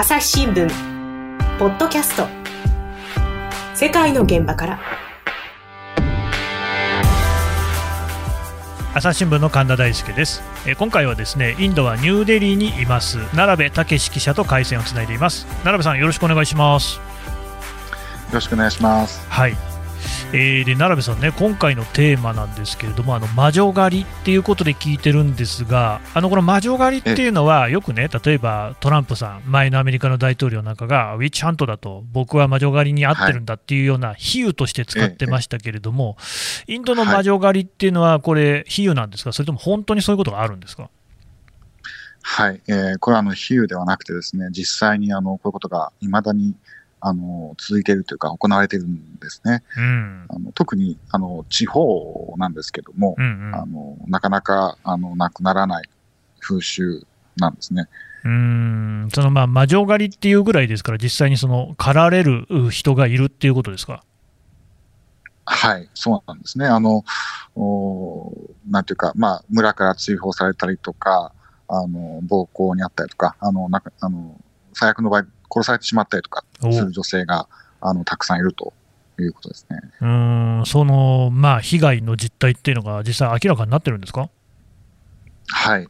朝日新聞ポッドキャスト。世界の現場から。朝日新聞の神田大輔です。え今回はですねインドはニューデリーにいます。奈良部武記者と回線をつないでいます。奈良部さんよろしくお願いします。よろしくお願いします。はいえー、で奈良部さんね、今回のテーマなんですけれども、あの魔女狩りっていうことで聞いてるんですが、あのこの魔女狩りっていうのは、よくね、例えばトランプさん、前のアメリカの大統領なんかが、ウィッチハントだと、僕は魔女狩りに合ってるんだっていうような比喩として使ってましたけれども、インドの魔女狩りっていうのは、これ、比喩なんですか、それとも本当にそういうことがあるんですか？はい、えー、これはあの比喩ではなくてですね、実際にあのこういうことがいまだにあの、続いているというか、行われているんですね。うん、あの特に、あの、地方なんですけども、うんうん、あの、なかなか、あの、なくならない風習なんですね。うんそのまあ魔女狩りっていうぐらいですから、実際にその狩られる人がいるっていうことですか？はい、そうなんですね。あの、おなんていうか、まあ、村から追放されたりとか、あの、暴行にあったりとか、あの、なあの、最悪の場合、殺されてしまったりとかする女性があのたくさんいるということですね。うんその、まあ、被害の実態っていうのが、実際明らかになってるんですか？はい。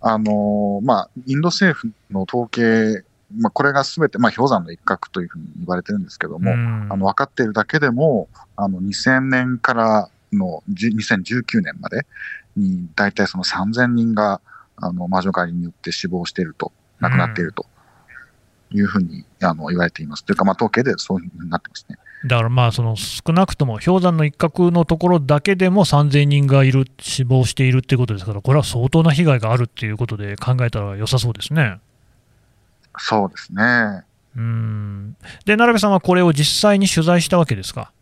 あのー、まあ、インド政府の統計、まあ、これがすべて、まあ、氷山の一角というふうに言われてるんですけども、あの分かっているだけでも、あの2000年からの2019年までに、大体その3000人があの魔女狩りによって死亡していると、亡くなっているというふうにあの言われています。というか、まあ、統計でそういうふうになってますね。だからまあその少なくとも氷山の一角のところだけでも3000人がいる、死亡しているっていうことですから、これは相当な被害があるっていうことで考えたら良さそうですね。そうですね。うんで、奈良部さんはこれを実際に取材したわけですか？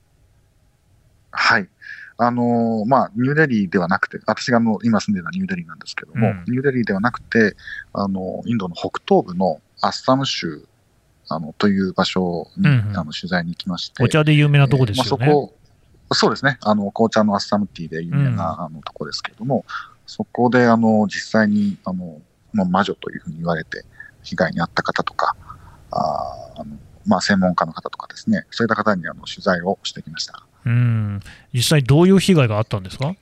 はい。あのー、まあ、ニューデリーではなくて、私があの今住んでるのはニューデリーなんですけども、うん、ニューデリーではなくて、あの、インドの北東部のアッサム州あのという場所に、うんうん、あの取材に行きまして。お茶で有名なとこですよね。えーまあ、そこそうですね。あの、紅茶のアッサムティーで有名な、うん、あのとこですけれども、そこで、あの、実際に、あの、まあ、魔女というふうに言われて、被害に遭った方とか、ああのまあ、専門家の方とかですね、そういった方にあの取材をしてきました。うん実際どういう被害があったんですか？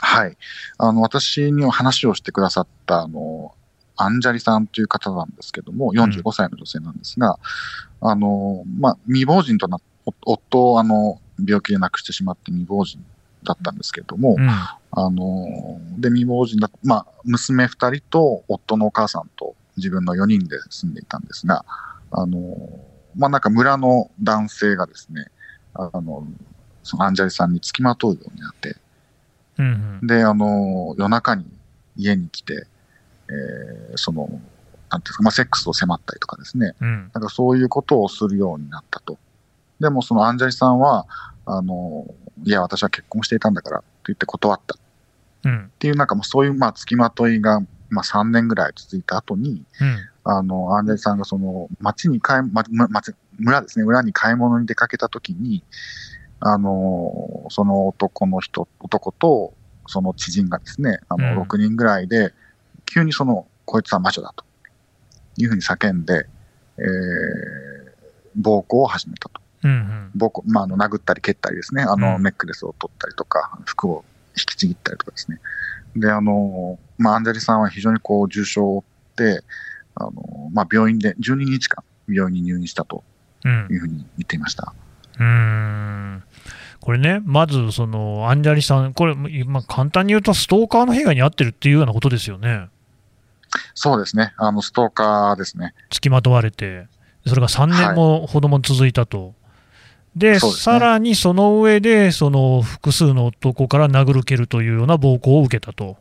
はい。あの、私に話をしてくださった、あの、アンジャリさんという方なんですけども、45歳の女性なんですが、うん、あの、まあ、未亡人とな夫をあの、病気で亡くしてしまって未亡人だったんですけれども、うん、あの、で、未亡人だ、まあ、娘二人と夫のお母さんと自分の4人で住んでいたんですが、あの、まあ、なんか村の男性がですね、あの、そのアンジャリさんにつきまとうようになって、うんうん、で、あの、夜中に家に来て、えー、その、なんていうか、まあ、セックスを迫ったりとかですね、うん、なんかそういうことをするようになったと。でも、そのアンジャリさんは、あの、いや、私は結婚していたんだからと言って断った。うん、っていう、なんかもうそういう、まあ、付きまといが、まあ、3年ぐらい続いた後に、うん、あの、アンジャリさんがその、町に買い、ま、町、村ですね、村に買い物に出かけた時に、あの、その男の人、男と、その知人がですね、あの、6人ぐらいで、急にその、こいつは魔女だというふうに叫んで、えー、暴行を始めたと。うんうん、暴行、まあ、あの、殴ったり蹴ったりですね、あの、ネックレスを取ったりとか、服を引きちぎったりとかですね。で、あの、まあ、アンジェリさんは非常にこう、重傷を負って、あの、まあ、病院で12日間、病院に入院したというふうに言っていました。うん、うんこれね、まずそのアンジャリさん、これ、まあ、簡単に言うと、ストーカーの被害に遭ってるっていうようなことですよね。そうですね、あのストーカーですね。付きまとわれて、それが3年もほども続いたと。はい、で、ね、さらにその上で、その複数の男から殴る蹴るというような暴行を受けたと。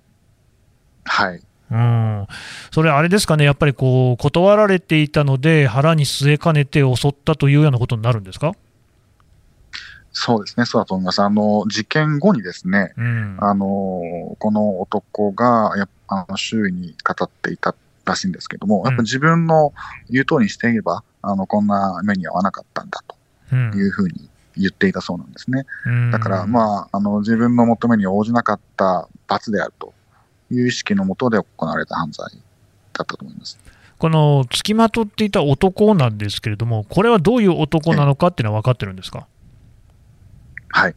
はい。うん、それ、あれですかね、やっぱりこう断られていたので、腹に据えかねて襲ったというようなことになるんですか？そうですね、そうだと思います。あの、事件後にですね、うん、あの、この男が、やあの周囲に語っていたらしいんですけども、やっぱ自分の言う通りにしていれば、あの、こんな目に遭わなかったんだというふうに言っていたそうなんですね。うん、だから、まあ、あの、自分の求めに応じなかった罰であるという意識のもとで行われた犯罪だったと思います。この付きまとっていた男なんですけれども、これはどういう男なのかっていうのは分かってるんですか？はい。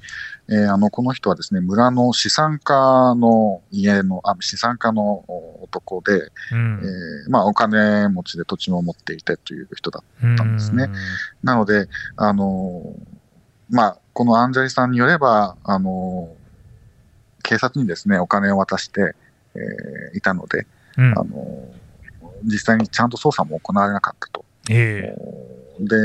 えー、あの、この人はですね、村の資産家の家の、あ資産家の男で、うん、えー、まあ、お金持ちで土地も持っていてという人だったんですね。なので、あの、まあ、このアンジャリさんによれば、あの、警察にですね、お金を渡して、えー、いたので、うん、あの、実際にちゃんと捜査も行われなかったと。えー、で、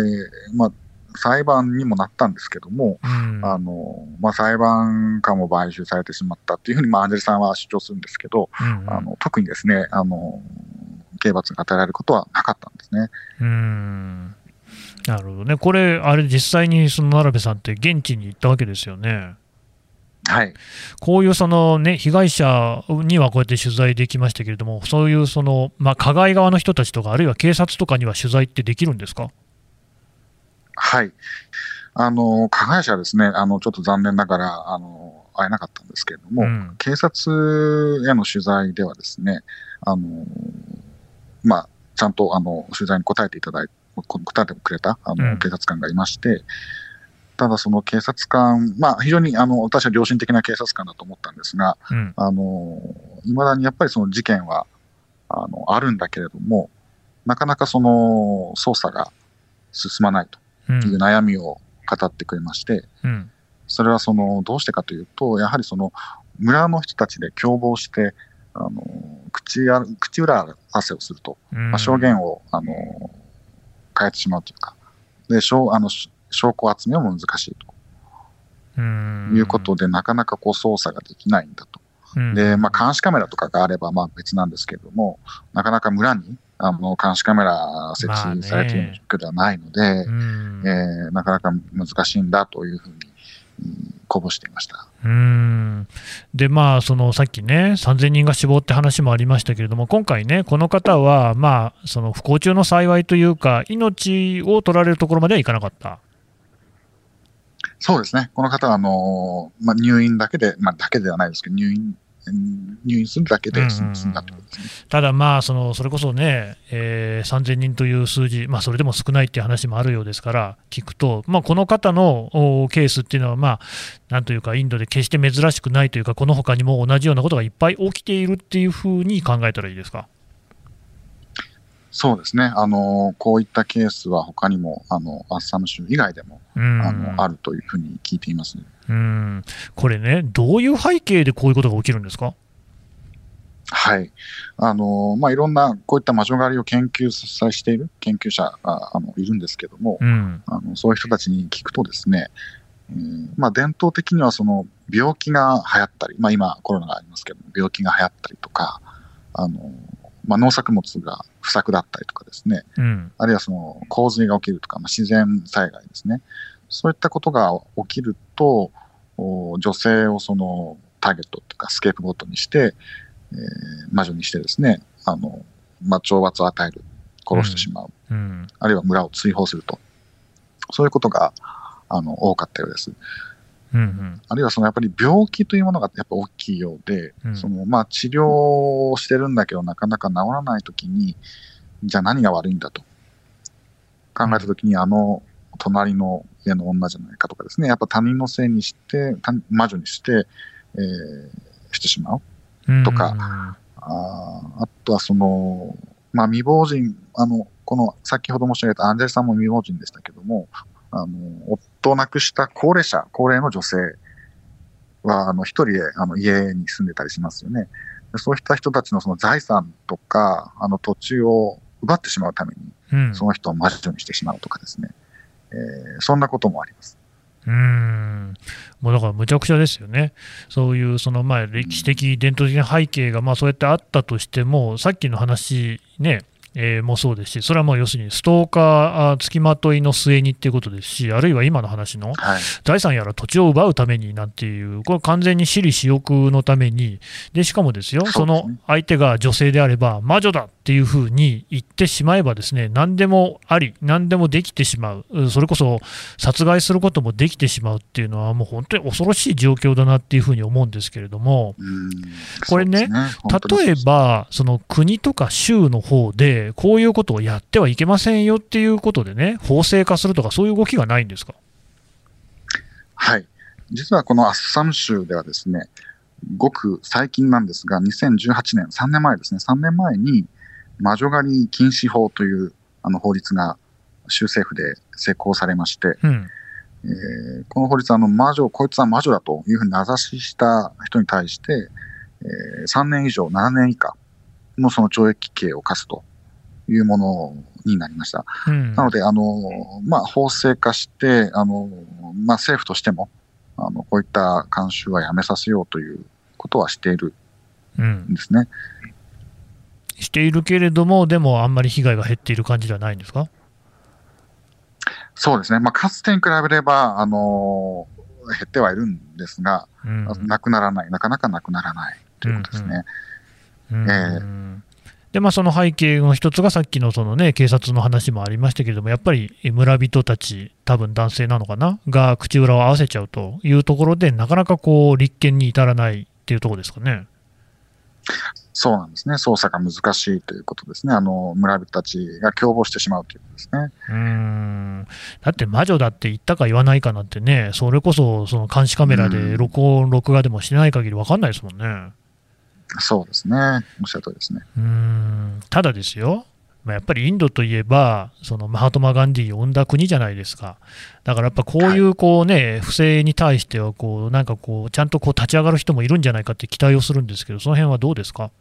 まあ、裁判にもなったんですけども、うん、あのまあ、裁判官も買収されてしまったっていうふうに、まあ、アンジェルさんは主張するんですけど、うん。うん、あの特にですねあの刑罰が与えられることはなかったんですね。うん。なるほどね、これ、あれ、実際にその奈部さんって現地に行ったわけですよね。はい、こういうその、ね、被害者にはこうやって取材できましたけれども、そういうその、まあ、加害側の人たちとか、あるいは警察とかには取材ってできるんですか？はい。あの、加害者はですね、あの、ちょっと残念ながら、あの、会えなかったんですけれども、うん、警察への取材ではですね、あの、まあ、ちゃんと、あの、取材に答えていただいて、答えてくれた、あの、警察官がいまして、ただその警察官、まあ、非常にあの私は良心的な警察官だと思ったんですが、うん、あのいまだにやっぱりその事件はあのあるんだけれども、なかなかその捜査が進まないと。いう悩みを語ってくれまして、うん、それはそのどうしてかというと、やはりその村の人たちで共謀して、あの口あ口裏合わせをすると、まあ、証言をあの変えてしまうというか、で証あの証拠集めも難しいと。いうことで、なかなかこう捜査ができないんだと。で、まあ、監視カメラとかがあればまあ別なんですけれども、なかなか村にあの監視カメラ設置されている状況ではないので、まあえー、なかなか難しいんだというふうに。こぼしていました。うん。でまあ、そのさっきね、3000人が死亡って話もありましたけれども、今回ね、この方は、まあ、その不幸中の幸いというか、命を取られるところまではいかなかった。そうですね、この方はあの、まあ、入院だけで、まあ、だけではないですけど、入院入院するだけで済んだと、ね、ただ、まあその、それこそね、えー、3000人という数字、まあ、それでも少ないっていう話もあるようですから、聞くと、まあ、この方のケースっていうのは、まあ、なんというか、インドで決して珍しくないというか、このほかにも同じようなことがいっぱい起きているっていうふうに考えたらいいですか？そうですね、あのこういったケースは他にもあのアッサム州以外でも、あのあるというふうに聞いています、うん。これね、どういう背景でこういうことが起きるんですか？はい。あのまあ、いろんなこういった魔女狩りを研究している研究者があのいるんですけども、うん、あのそういう人たちに聞くとですね、えーまあ、伝統的にはその病気が流行ったり、まあ、今コロナがありますけど病気が流行ったりとかあのまあ、農作物が不作だったりとかですね、うん、あるいはその洪水が起きるとか、まあ、自然災害ですね、そういったことが起きると、女性をそのターゲットとかスケープゴートにして、えー、魔女にしてですね、あの、まあ、懲罰を与える、殺してしまう、うん。うん、あるいは村を追放すると、そういうことがあの多かったようです。うんうん、あるいはそのやっぱり病気というものがやっぱ大きいようで、うん、そのまあ治療をしてるんだけどなかなか治らないときに、じゃあ何が悪いんだと。考えたときに、あの隣の家の女じゃないかとかですね、やっぱ他人のせいにして、魔女にして、えー、してしまう。とか、うん、ああとはその、まあ未亡人、あの、この先ほど申し上げたアンジェルさんも未亡人でしたけども、あの、夫を亡くした高齢者、高齢の女性は、あの、一人で、あの、家に住んでたりしますよね。そういった人たちのその財産とか、あの、土地を奪ってしまうために、その人を魔女にしてしまうとかですね。えー、そんなこともあります。うんもうだからむちゃくちゃですよね、そういうそのまあ歴史的、伝統的な背景がまあそうやってあったとしても、さっきの話ね、えー、もそうですし、それはもう要するにストーカー付きまといの末にっていうことですし、あるいは今の話の財産やら土地を奪うためになんていう、これ完全に私利私欲のために、でしかもですよ、その相手が女性であれば、魔女だっていうふうに言ってしまえば、ですね何でもあり、何でもできてしまう、それこそ殺害することもできてしまうっていうのは、もう本当に恐ろしい状況だなっていうふうに思うんですけれども、これね、ね。例えば、その国とか州の方で、で、こういうことをやってはいけませんよっていうことでね、法制化するとか、そういう動きがないんですか？はい。実はこのアッサム州ではですね、ごく最近なんですが、2018年、3年前ですね、3年前に、魔女狩り禁止法というあの法律が州政府で施行されまして、うん。えーこの法律はあの魔女、こいつは魔女だというふうに名指しした人に対して、えー3年以上、7年以下のその懲役刑を課すというものになりました。うん。なので、あの、まあ、法制化して、あの、まあ、政府としても、あの、こういった慣習はやめさせようということはしているうんんですね。しているけれども、でもあんまり被害が減っている感じではないんですか？そうですね。まあ、かつてに比べれば、あの、減ってはいるんですが、うん。なくならない、なかなかなくならないということですね。うんえでまあ、その背景の一つがさっきのその、ね、警察の話もありましたけれども、やっぱり村人たち、多分男性なのかな、が口裏を合わせちゃうというところで、なかなかこう立件に至らないっていうところですかね。そうなんですね。捜査が難しいということですね。あの、村人たちが共謀してしまうということですね。うーんだって魔女だって言ったか言わないかなんてね、それこそその監視カメラで録音、録画でもしてない限り分かんないですもんね。そうですね。おっしゃる通りですね。うーんただですよ、まあ、やっぱりインドといえば、そのマハトマ・ガンディを生んだ国じゃないですか、だからやっぱこういうこう、ね不正に対してはこう、なんかこう、ちゃんとこう立ち上がる人もいるんじゃないかって期待をするんですけど、その辺はどうですか？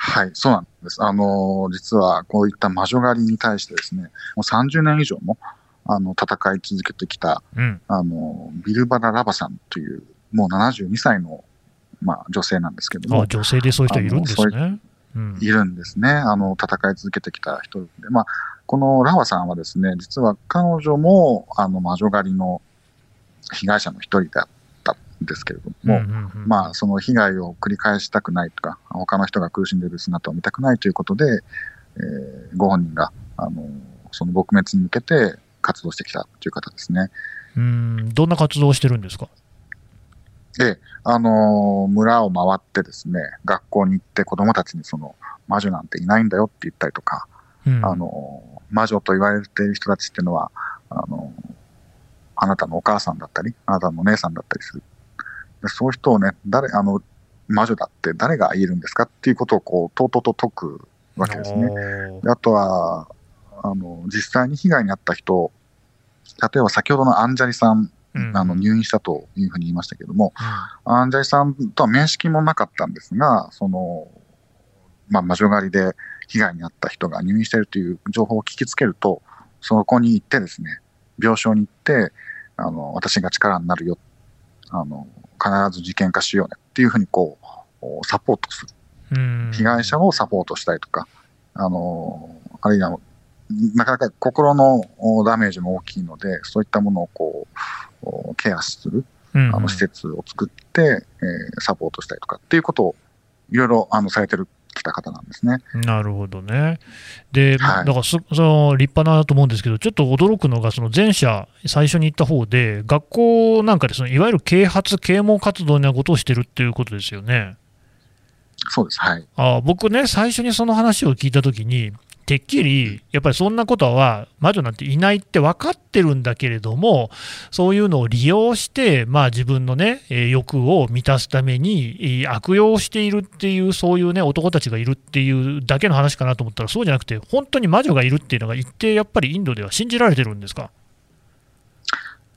はい、そうなんです。あの、実はこういった魔女狩りに対してですね、もう30年以上も、あの、戦い続けてきた、うん、あの、ビルバラ・ラバさんという、もう72歳の、まあ、女性なんですけどもあ、女性でそういう人いるんですあね。うんいるんですね。あの、戦い続けてきた人で。まあ、このラワさんはですね、実は彼女も、あの、魔女狩りの被害者の一人だったんですけれども、まあ、その被害を繰り返したくないとか、他の人が苦しんでいる姿を見たくないということで、えーご本人が、あの、その撲滅に向けて活動してきたという方ですね。うんどんな活動をしてるんですか？で、あの村を回ってですね、学校に行って子供たちにその魔女なんていないんだよって言ったりとか、うんあの魔女と言われている人たちっていうのは、あのあなたのお母さんだったり、あなたのお姉さんだったりする。でそういう人をね、誰、あの、魔女だって誰が言えるんですかっていうことをこう、とうとうと解くわけですね。あとは、あの、実際に被害に遭った人、例えば先ほどのアンジャリさんあの入院したというふうに言いましたけども、アンジャリさんとは面識もなかったんですが、その、まあ、魔女狩りで被害に遭った人が入院しているという情報を聞きつけると、そこに行ってですね、病床に行って、あの、私が力になるよ。あの、必ず事件化しようねっていうふうにこう、サポートする。うん被害者をサポートしたりとか、あの、あるいは、なかなか心のおダメージも大きいので、そういったものをこう、おケアするうんあの施設を作って、えーサポートしたりとかっていうことをいろいろあのされてるきた方なんですね。なるほどね。で、はいだからそその立派なと思うんですけど、ちょっと驚くのが、その前者、最初に言った方で、学校なんかでそのいわゆる啓発、啓蒙活動なことをしてるっていうことですよね。そうです。はい。あ僕ね、最初にその話を聞いたときに、てっきり、やっぱりそんなことは魔女なんていないって分かってるんだけれども、そういうのを利用して、まあ、自分のね、えー欲を満たすためにえー悪用をしているっていう、そういうね、男たちがいるっていうだけの話かなと思ったら、そうじゃなくて、本当に魔女がいるっていうのが一定、やっぱりインドでは信じられてるんですか？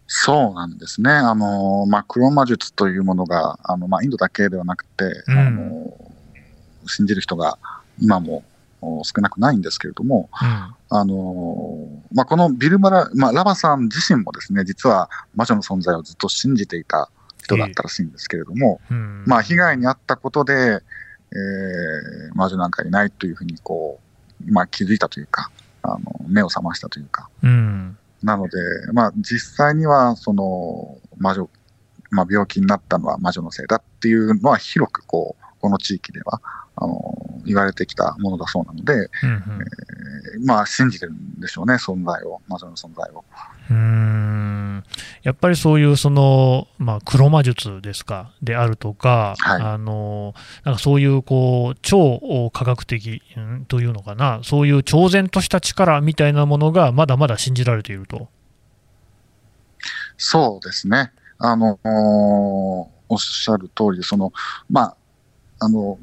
そうなんですね。あの、まあ、黒魔術というものが、あの、まあ、インドだけではなくて、うんあの、信じる人が今もお少なくないんですけれども、うん。あの、まあ、このビルバラ、まあ、ラバさん自身もですね、実は魔女の存在をずっと信じていた人だったらしいんですけれども、うん。まあ、被害に遭ったことで、えー、魔女なんかいないというふうに、こう、まあ、気づいたというか、あの、目を覚ましたというか。うん。なので、まあ、実際には、その、魔女、まあ、病気になったのは魔女のせいだっていうのは、広く、こう、この地域では、あの、言われてきたものだそうなので、うんえーまあ、信じてるんでしょうね、存在を、魔女の存在を。うんやっぱりそういうその、まあ、黒魔術ですか、であるとか、はい、あのなんかそういうこう超科学的、うん、というのかな、そういう超然とした力みたいなものがまだまだ信じられていると。そうですね。あのおっしゃる通りその、まあ、あの、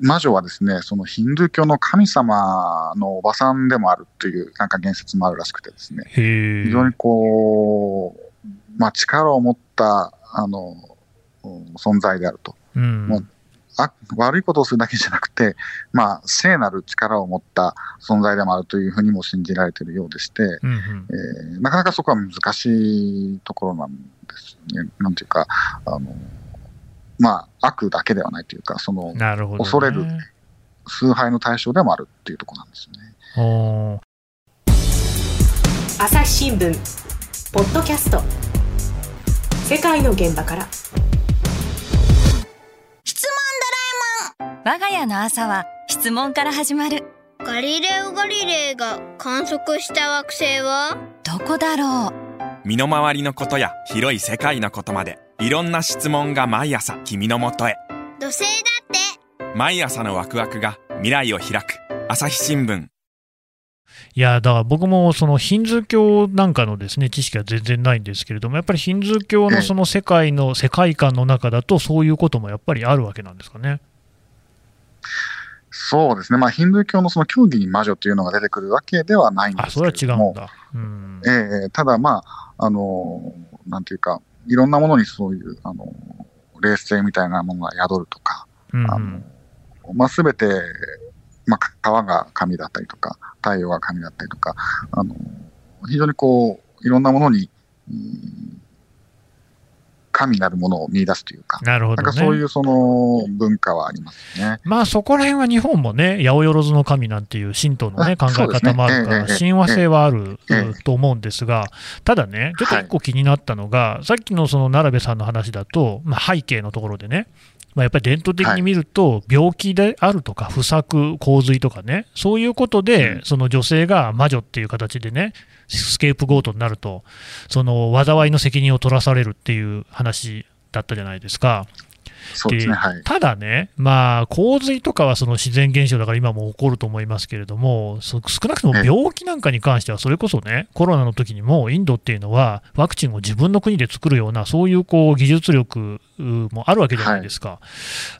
魔女はですね、そのヒンドゥー教の神様のおばさんでもあるというなんか言説もあるらしくてですね、非常にこう、まあ、力を持ったあの存在であると。うん、もうあ悪いことをするだけじゃなくて、まあ、聖なる力を持った存在でもあるというふうにも信じられているようでして、うんうん、えー、なかなかそこは難しいところなんですね。なんていうか、あのまあ、悪だけではないというか、その、ね、恐れる崇拝の対象でもあるっていうところなんですよね。朝日新聞ポッドキャスト。世界の現場から。質問ドラえもん。我が家の朝は質問から始まる。ガリレオ・ガリレイが観測した惑星は？どこだろう。身の回りのことや広い世界のことまでいろんな質問が毎朝君のもとへ。土星だって。毎朝のワクワクが未来を開く。朝日新聞。いやだから僕もそのヒンズー教なんかのですね知識は全然ないんですけれども、やっぱりヒンズー教のその世界の世界観の中だと、そういうこともやっぱりあるわけなんですかね。そうですね、まあ、ヒンドゥー教のその教義に魔女というのが出てくるわけではないんですけれども、あそれは違うんだ、うん、えー、ただ、まあ、あのなんていうか、いろんなものにそういう、あの、冷静みたいなものが宿るとか、うん、あの、まあ、すべて、まあ、川が神だったりとか、太陽が神だったりとか、あの、非常にこう、いろんなものに、うん神なるものを見出すというか、なるほど、ね、なんかそういうその文化はありますね。まあそこら辺は日本もね、八百万の神なんていう神道のね、考え方もあるから、親和性はあると思うんですが、ただね、ちょっと一個気になったのが、さっきのその奈良部さんの話だと、まあ、背景のところでね、まあ、やっぱり伝統的に見ると、病気であるとか、不作、洪水とかね、そういうことで、その女性が魔女っていう形でね、スケープゴートになると、その災いの責任を取らされるっていう話だったじゃないですか。そうですね、はい、ただね、まあ、洪水とかはその自然現象だから今も起こると思いますけれども、少なくとも病気なんかに関しては、それこそね、コロナの時にもインドっていうのは、ワクチンを自分の国で作るような、そういうこう技術力もあるわけじゃないですか。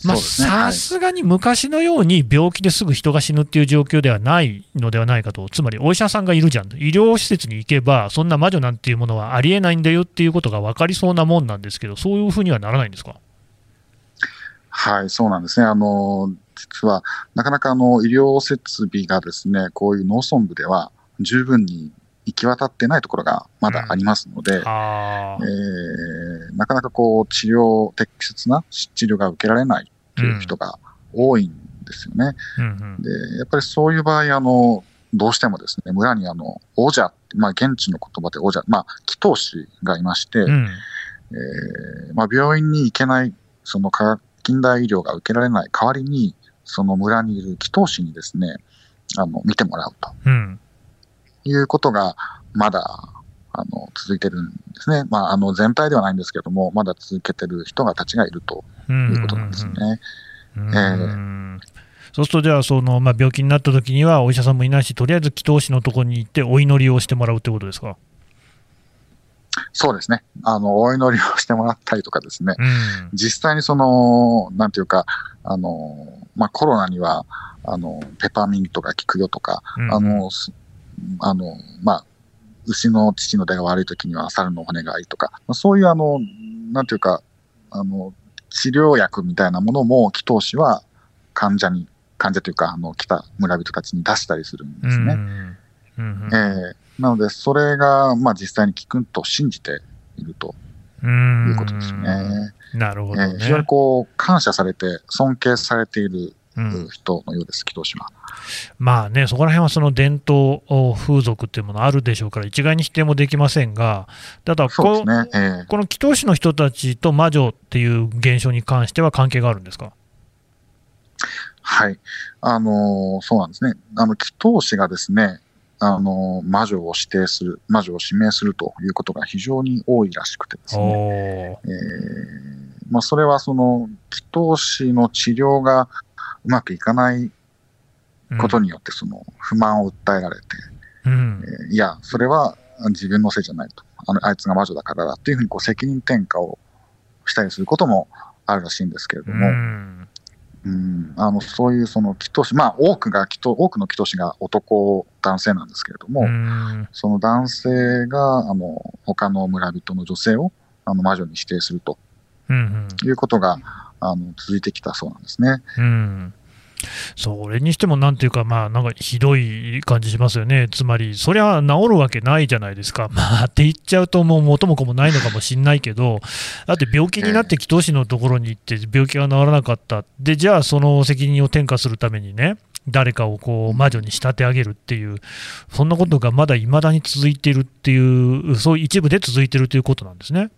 まさすがに昔のように病気ですぐ人が死ぬっていう状況ではないのではないかと、つまりお医者さんがいるじゃん、医療施設に行けば、そんな魔女なんていうものはありえないんだよっていうことが分かりそうなもんなんですけど、そういうふうにはならないんですか？はい、そうなんですね。あの、実は、なかなかあの、医療設備がですね、こういう農村部では十分に行き渡ってないところがまだありますので、うん、えー、なかなかこう、治療、適切な治療が受けられないという人が多いんですよね。うんうん、で、やっぱりそういう場合、あの、どうしてもですね、村にあの、王者、まあ、現地の言葉で王者、まあ、祈祷師がいまして、うん、えー、まあ、病院に行けない、その科学近代医療が受けられない代わりに、その村にいる祈祷師にですね、あの、見てもらうと。うん、いうことが、まだ、あの、続いてるんですね。まあ、あの、全体ではないんですけども、まだ続けてる人がたちがいると。いうことなんですね。そうすると、じゃあ、その、まあ、病気になった時には、お医者さんもいないし、とりあえず祈祷師のところに行って、お祈りをしてもらうってことですか？そうですね。あの、お祈りをしてもらったりとかですね、うん、実際にその、なんていうか、あの、まあ、コロナには、あの、ペパーミントが効くよとか、うん、あの、あの、まあ、牛の父の出が悪い時には猿の骨がいいとか、そういうあの、なんていうか、あの、治療薬みたいなものも、祈祷師は患者に、患者というか、あの、来た村人たちに出したりするんですね。うんうん、えーなので、それが、まあ、実際に効くと信じているということですね。なるほど、ね、えー、非常にこう、感謝されて、尊敬されている人のようです、祈祷師は。まあね、そこら辺はその伝統風俗っていうものあるでしょうから、一概に否定もできませんが、ただこ、ねえー、この祈祷師の人たちと魔女っていう現象に関しては関係があるんですか？はい。あのー、そうなんですね。あの、祈祷師がですね、あの、魔女を指定する、魔女を指名するということが非常に多いらしくてですね。えーまあ、それはその、祈祷師の治療がうまくいかないことによって、その、不満を訴えられて、うんえーいや、それは自分のせいじゃないと。あの、あいつが魔女だからだっていうふうにこう責任転嫁をしたりすることもあるらしいんですけれどうも、んうん、あの、そういうその祈祷師、まあ多くが祈祷、多くの祈祷師が男、男性なんですけれども、うん。その男性が、あの、他の村人の女性を、あの、魔女に指定するとうん。いうことが、あの、続いてきたそうなんですね。うんそれにしても、なんていうか、まあ、なんかひどい感じしますよね、つまり、そりゃ治るわけないじゃないですか、まあ、って言っちゃうと、もう元も子もないのかもしれないけど、だって病気になって祈祷師のところに行って、病気が治らなかった、でじゃあ、その責任を転嫁するためにね、誰かをこう魔女に仕立て上げるっていう、そんなことがまだいまだに続いているっていう、そういう一部で続いているということなんですね。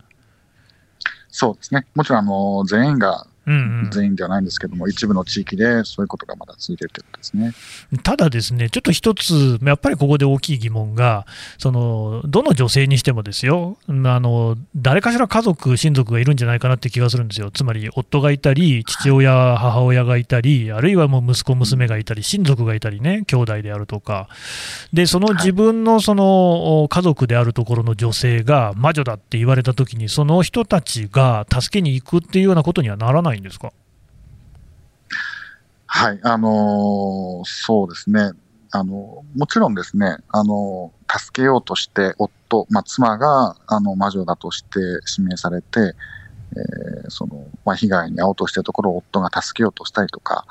そうですね。もちろん、あの、全員がうんうん。全員ではないんですけども、一部の地域でそういうことがまだ続いているということですね。ただですね、ちょっと一つ、やっぱりここで大きい疑問が、そのどの女性にしてもですよあの、誰かしら家族、親族がいるんじゃないかなって気がするんですよ、つまり夫がいたり、父親、母親がいたり、あるいはもう息子、娘がいたり、親族がいたりね、兄弟であるとか、でその自分のその家族であるところの女性が魔女だって言われたときに、その人たちが助けに行くっていうようなことにはならないんですか？はい、あのーそうですね。あの、もちろんですね、あの、助けようとして、夫、まあ、妻が、あの、魔女だとして指名されて、えーその、まあ、被害に遭おうとしているところを夫が助けようとしたりとか、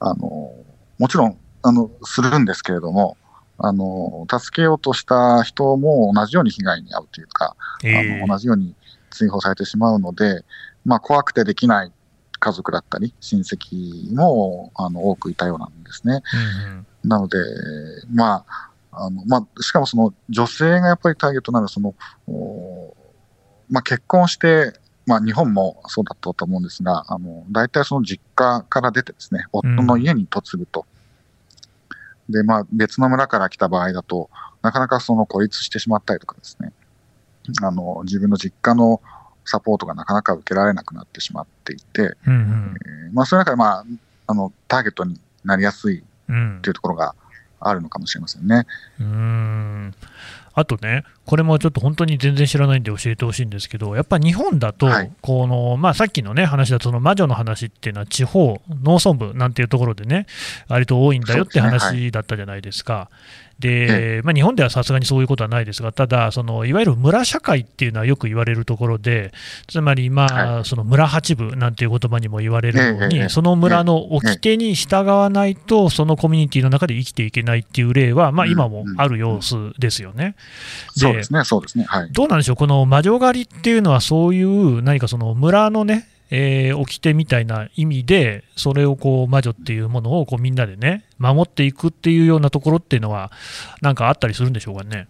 あの、もちろん、あの、するんですけれども、あの、助けようとした人も同じように被害に遭うというか、えあの同じように追放されてしまうので、まあ、怖くてできない家族だったり、親戚もあの多くいたようなんですね。うんうんなので、まあ、あのまあ、しかもその女性がやっぱりターゲットなのはその、おまあ、結婚して、まあ、日本もそうだったと思うんですが、あの大体その実家から出てですね、夫の家に嫁ぐと。で、まあ、別の村から来た場合だと、なかなかその孤立してしまったりとかですね、あの自分の実家のサポートがなかなか受けられなくなってしまっていて、うんうん。えーまあ、そういう中で、まあ、あのターゲットになりやすいっうんていうところがあるのかもしれませんね。うーん。あとね、これもちょっと本当に全然知らないんで教えてほしいんですけど、やっぱ日本だと、はい。このまあ、さっきの、ね、話だと、その魔女の話っていうのは、地方、農村部なんていうところでね、割と多いんだよって話だったじゃないですか。でまあ、日本ではさすがにそういうことはないですが、ただ、そのいわゆる村社会っていうのはよく言われるところで、つまり、まあはその村八部なんていう言葉にも言われるように、その村の掟に従わないと、そのコミュニティの中で生きていけないっていう例は、まあ、今もある様子ですよね。そうですね、そうですね。はい。どうなんでしょう、この魔女狩りっていうのは、そういう何かその村のね、えー掟みたいな意味で、それをこう魔女っていうものをこうみんなでね、守っていくっていうようなところっていうのは、なんかあったりするんでしょうかね。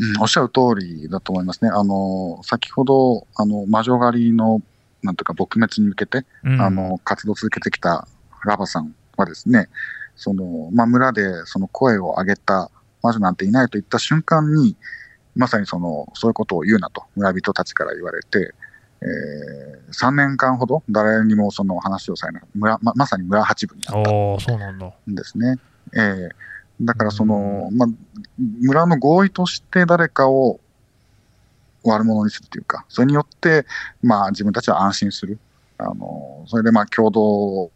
うん、おっしゃる通りだと思いますね。あの、先ほど、あの、魔女狩りの、なんていうか、撲滅に向けて、うん、あの、活動を続けてきたラバさんはですね、その、まあ、村でその声を上げた魔女なんていないと言った瞬間に、まさにその、そういうことを言うなと、村人たちから言われて、えー、3年間ほど誰にもその話をされな村ま、まさに村八部になったんですね。えー、だからその、まあ、村の合意として誰かを悪者にするというか、それによって、まあ自分たちは安心する。あの、それでまあ共同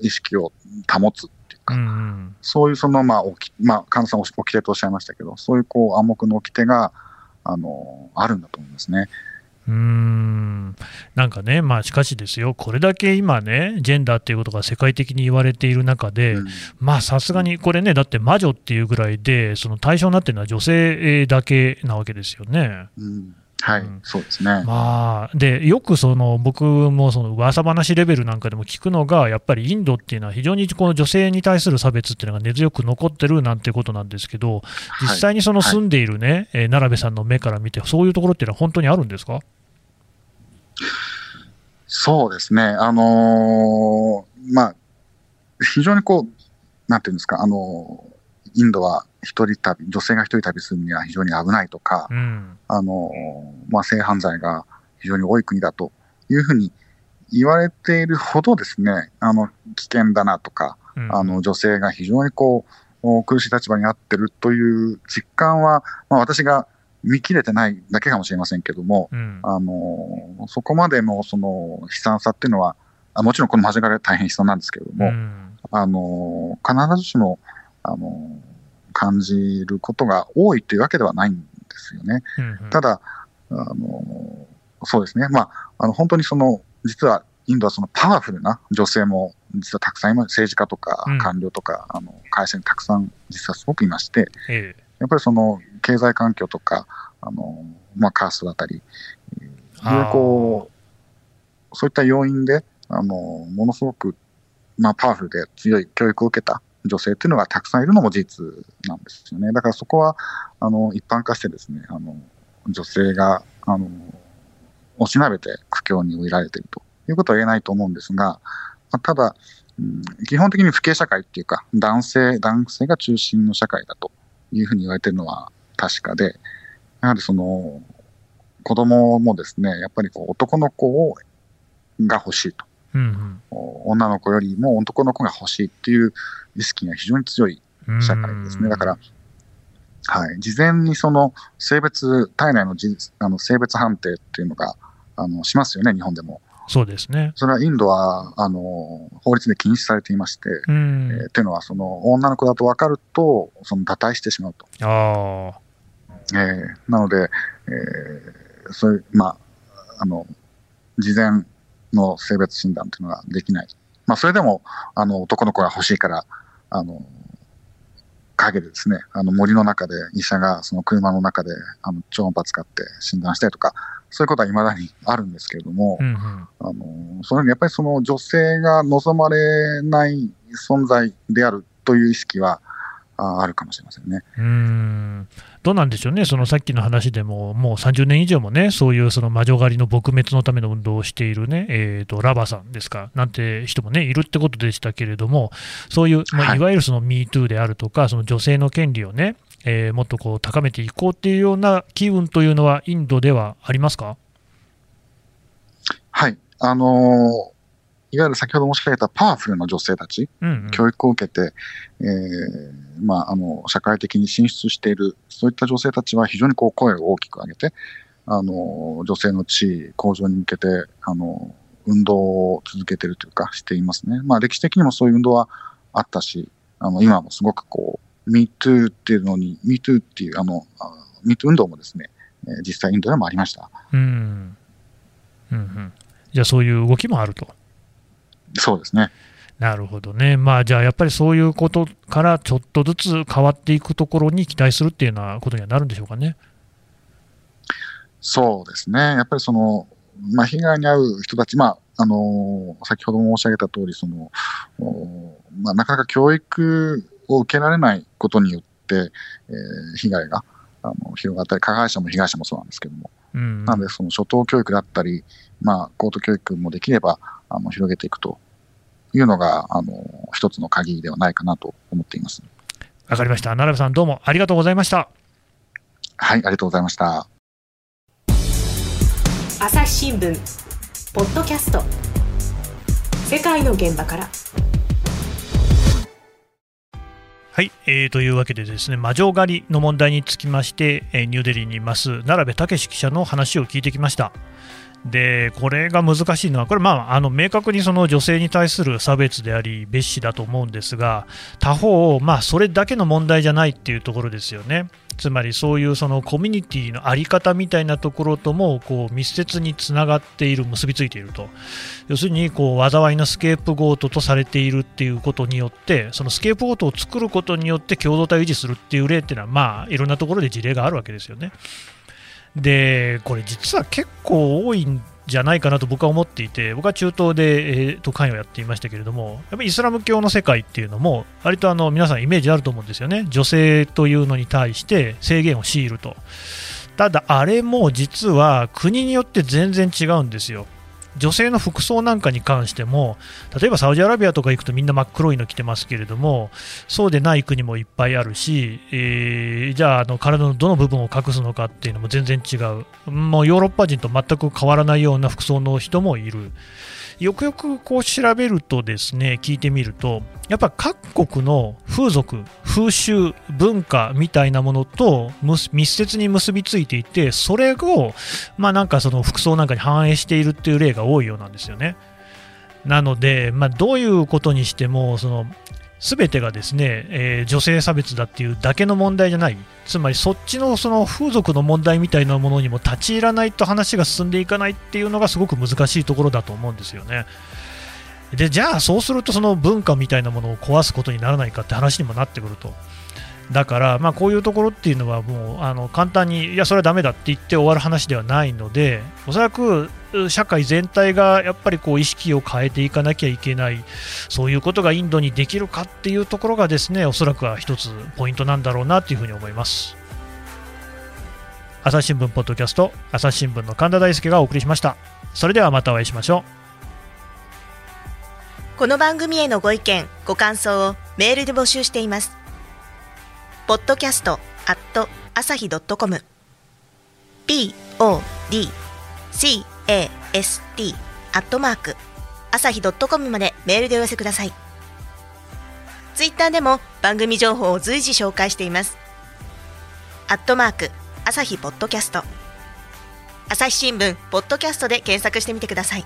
意識を保つっていうか、うんうんそういうそのまあ、おきまあ、神田さんお掟とおっしゃいましたけど、そういうこう暗黙の掟が、あの、あるんだと思いますね。うーん。なんかね、まあ、しかしですよ、これだけ今ね、ジェンダーっていうことが世界的に言われている中で、うん。まあさすがにこれね、だって魔女っていうぐらいで、その対象になってるのは女性だけなわけですよね。うん。はい、うん。そうですね。まあ、でよくその僕もその噂話レベルなんかでも聞くのが、やっぱりインドっていうのは、非常にこの女性に対する差別っていうのが根強く残ってるなんてことなんですけど、実際にそのはい。住んでいるね、えー奈良部さんの目から見て、そういうところっていうのは本当にあるんですか？そうですね。あのーまあ、非常にこう、なんていうんですか、あのーインドは一人旅、女性が一人旅するには非常に危ないとか、うん。あの、まあ、性犯罪が非常に多い国だというふうに言われているほどですね、あの、危険だなとか、うんあの、女性が非常にこう、苦しい立場にあってるという実感は、まあ、私が見切れてないだけかもしれませんけども、うん。あの、そこまでのその悲惨さっていうのは、あもちろんこの間違いは大変悲惨なんですけれども、うんあの、必ずしも、あの、感じることが多いというわけではないんですよね。うんただ、あの、そうですね。まあ、あの、本当にその、実はインドはそのパワフルな女性も実はたくさんいます。政治家とかうん官僚とか、あの、会社にたくさん実はすごくいまして、ええやっぱりその経済環境とか、あの、まあ、カーストだったり、そういった要因で、あの、ものすごく、まあ、パワフルで強い教育を受けた女性っていうのがたくさんいるのも事実なんですよね。だからそこは、あの、一般化してですね、あの、女性が、あの、おしなべて苦境に追いられているということは言えないと思うんですが、まあ、ただ、うん基本的に不敬社会っていうか、男性、男性が中心の社会だというふうに言われてるのは確かで、やはりその、子供もですね、やっぱりこう男の子をが欲しいと。うん女の子よりも男の子が欲しいっていう意識が非常に強いうん社会ですね。だから、はい、事前にその性別、体内のじあの性別判定っていうのが、あの、しますよね、日本でも。そうですね。それはインドは、あの、法律で禁止されていまして、うえん。ーっていうのは、その、女の子だと分かると、その、堕退してしまうと。ああ。えーなので、えーそういう、まあ、あの、事前の性別診断っていうのができない。まあ、それでも、あの、男の子が欲しいから、あの、陰でですね、あの森の中で医者がその車の中であの超音波使って診断したりとか、そういうことは未だにあるんですけれども、うんうん。あの、それにやっぱりその女性が望まれない存在であるという意識はああるかもしれませんね。うーんどうなんでしょうね、そのさっきの話でも、もう30年以上もね、そういうその魔女狩りの撲滅のための運動をしているね、えー、とラバさんですか、なんて人もね、いるってことでしたけれども、そういう、まあ、はいいわゆるその MeToo であるとか、その女性の権利をね、えーもっとこう高めていこうっていうような機運というのは、インドではありますか？はい。あのーいわゆる先ほど申し上げたパワフルな女性たち、うんうん、教育を受けて、えーまあ、あの、社会的に進出している、そういった女性たちは非常にこう声を大きく上げて、あの、女性の地位向上に向けて、あの、運動を続けているというか、していますね。まあ、歴史的にもそういう運動はあったし、あの、今もすごくこう、MeToo っていうのに、MeToo っていう、あの、あ MeToo 運動もですね、えー実際インドでもありました。うんうんうん、じゃあ、そういう動きもあると。そうですね。なるほどね、まあ、じゃあやっぱりそういうことからちょっとずつ変わっていくところに期待するっていうようなことにはなるんでしょうかね。そうですね。やっぱりその、まあ、被害に遭う人たち、まあ、あの先ほど申し上げた通り、その、おまあ、なかなか教育を受けられないことによって、えー被害があの広がったり、加害者も被害者もそうなんですけども、うん、なので、その初等教育だったり、まあ、高等教育もできれば、あの、広げていくというのが、あの、一つの鍵ではないかなと思っています。わかりました。奈良部さん、どうもありがとうございました。はい、ありがとうございました。朝日新聞ポッドキャスト世界の現場からはい、えーというわけでですね、魔女狩りの問題につきまして、えーニューデリーにいます奈良部武記者の話を聞いてきました。でこれが難しいのは、これ、まあ、あの明確にその女性に対する差別であり、蔑視だと思うんですが、他方、まあ、それだけの問題じゃないっていうところですよね。つまりそういうそのコミュニティの在り方みたいなところともこう密接につながっている、結びついていると、要するにこう災いのスケープゴートとされているっていうことによって、そのスケープゴートを作ることによって共同体を維持するっていう例っていうのは、まあ、いろんなところで事例があるわけですよね。で、これ実は結構多いんじゃないかなと僕は思っていて、僕は中東で、えーと関与をやっていましたけれども、やっぱりイスラム教の世界っていうのも、割とあの皆さんイメージあると思うんですよね。女性というのに対して制限を強いると。ただ、あれも実は国によって全然違うんですよ。女性の服装なんかに関しても例えばサウジアラビアとか行くとみんな真っ黒いの着てますけれどもそうでない国もいっぱいあるし、えー、じゃああの体のどの部分を隠すのかっていうのも全然違うもうヨーロッパ人と全く変わらないような服装の人もいる。よくよくこう調べるとですね聞いてみるとやっぱ各国の風俗風習文化みたいなものと密接に結びついていてそれをまあなんかその服装なんかに反映しているっていう例が多いようなんですよね。なので、まあ、どういうことにしてもその全てがですね、えー、女性差別だっていうだけの問題じゃない、つまりそっちのその風俗の問題みたいなものにも立ち入らないと話が進んでいかないっていうのがすごく難しいところだと思うんですよね。でじゃあ、そうするとその文化みたいなものを壊すことにならないかって話にもなってくると。だから、まあ、こういうところっていうのはもうあの簡単にいやそれはだめだって言って終わる話ではないのでおそらく社会全体がやっぱりこう意識を変えていかなきゃいけないそういうことがインドにできるかっていうところがですねおそらくは一つポイントなんだろうなというふうに思います。朝日新聞ポッドキャスト朝日新聞の神田大輔がお送りしました。それではまたお会いしましょう。この番組へのご意見ご感想をメールで募集しています。ポッドキャストアット朝日ドットコム。P o d c podcast アットマーク朝日ドットコムまでメールでお寄せください。ツイッターでも番組情報を随時紹介しています。アットマーク朝日ポッドキャスト。朝日新聞ポッドキャストで検索してみてください。